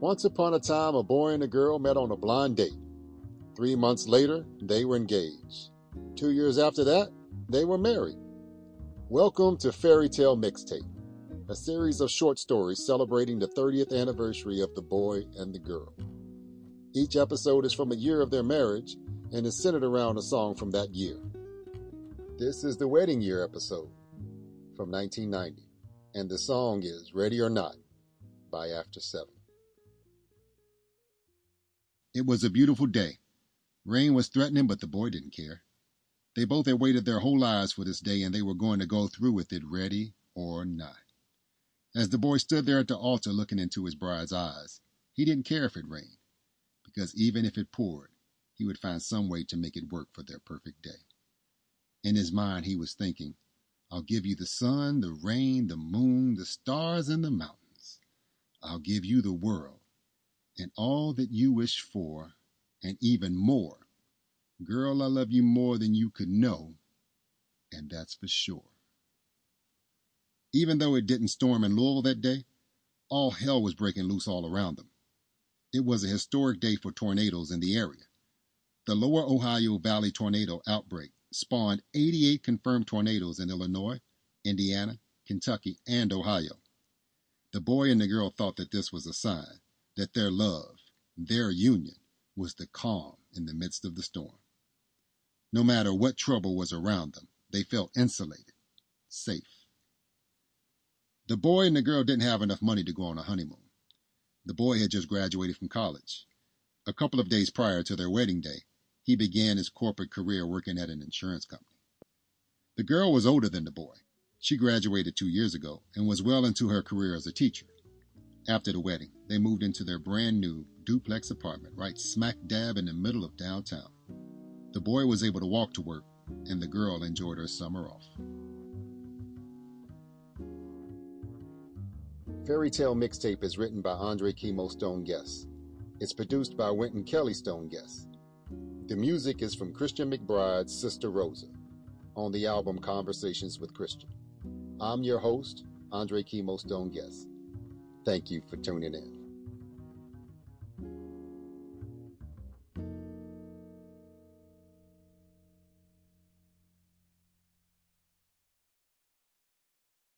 Once upon a time, a boy and a girl met on a blind date. Three months later, they were engaged. Two years after that, they were married. Welcome to Fairy Tale Mixtape, a series of short stories celebrating the 30th anniversary of the boy and the girl. Each episode is from a year of their marriage and is centered around a song from that year. This is the wedding year episode from 1990, and the song is Ready or Not by After Seven. It was a beautiful day. Rain was threatening, but the boy didn't care. They both had waited their whole lives for this day, and they were going to go through with it ready or not. As the boy stood there at the altar looking into his bride's eyes, he didn't care if it rained, because even if it poured, he would find some way to make it work for their perfect day. In his mind, he was thinking, I'll give you the sun, the rain, the moon, the stars, and the mountains. I'll give you the world and all that you wish for, and even more. Girl, I love you more than you could know, and that's for sure. Even though it didn't storm in Louisville that day, all hell was breaking loose all around them. It was a historic day for tornadoes in the area. The lower Ohio Valley tornado outbreak spawned 88 confirmed tornadoes in Illinois, Indiana, Kentucky, and Ohio. The boy and the girl thought that this was a sign that their love, their union, was the calm in the midst of the storm. No matter what trouble was around them, they felt insulated, safe. The boy and the girl didn't have enough money to go on a honeymoon. The boy had just graduated from college. A couple of days prior to their wedding day, he began his corporate career working at an insurance company. The girl was older than the boy. She graduated two years ago and was well into her career as a teacher. After the wedding, they moved into their brand new duplex apartment right smack dab in the middle of downtown. The boy was able to walk to work, and the girl enjoyed her summer off. Fairy Tale Mixtape is written by Andre Kimo Stone Guest. It's produced by Wynton Kelly Stone Guest. The music is from Christian McBride's Sister Rosa on the album Conversations with Christian. I'm your host, Andre Kimo Stone Guest. Thank you for tuning in.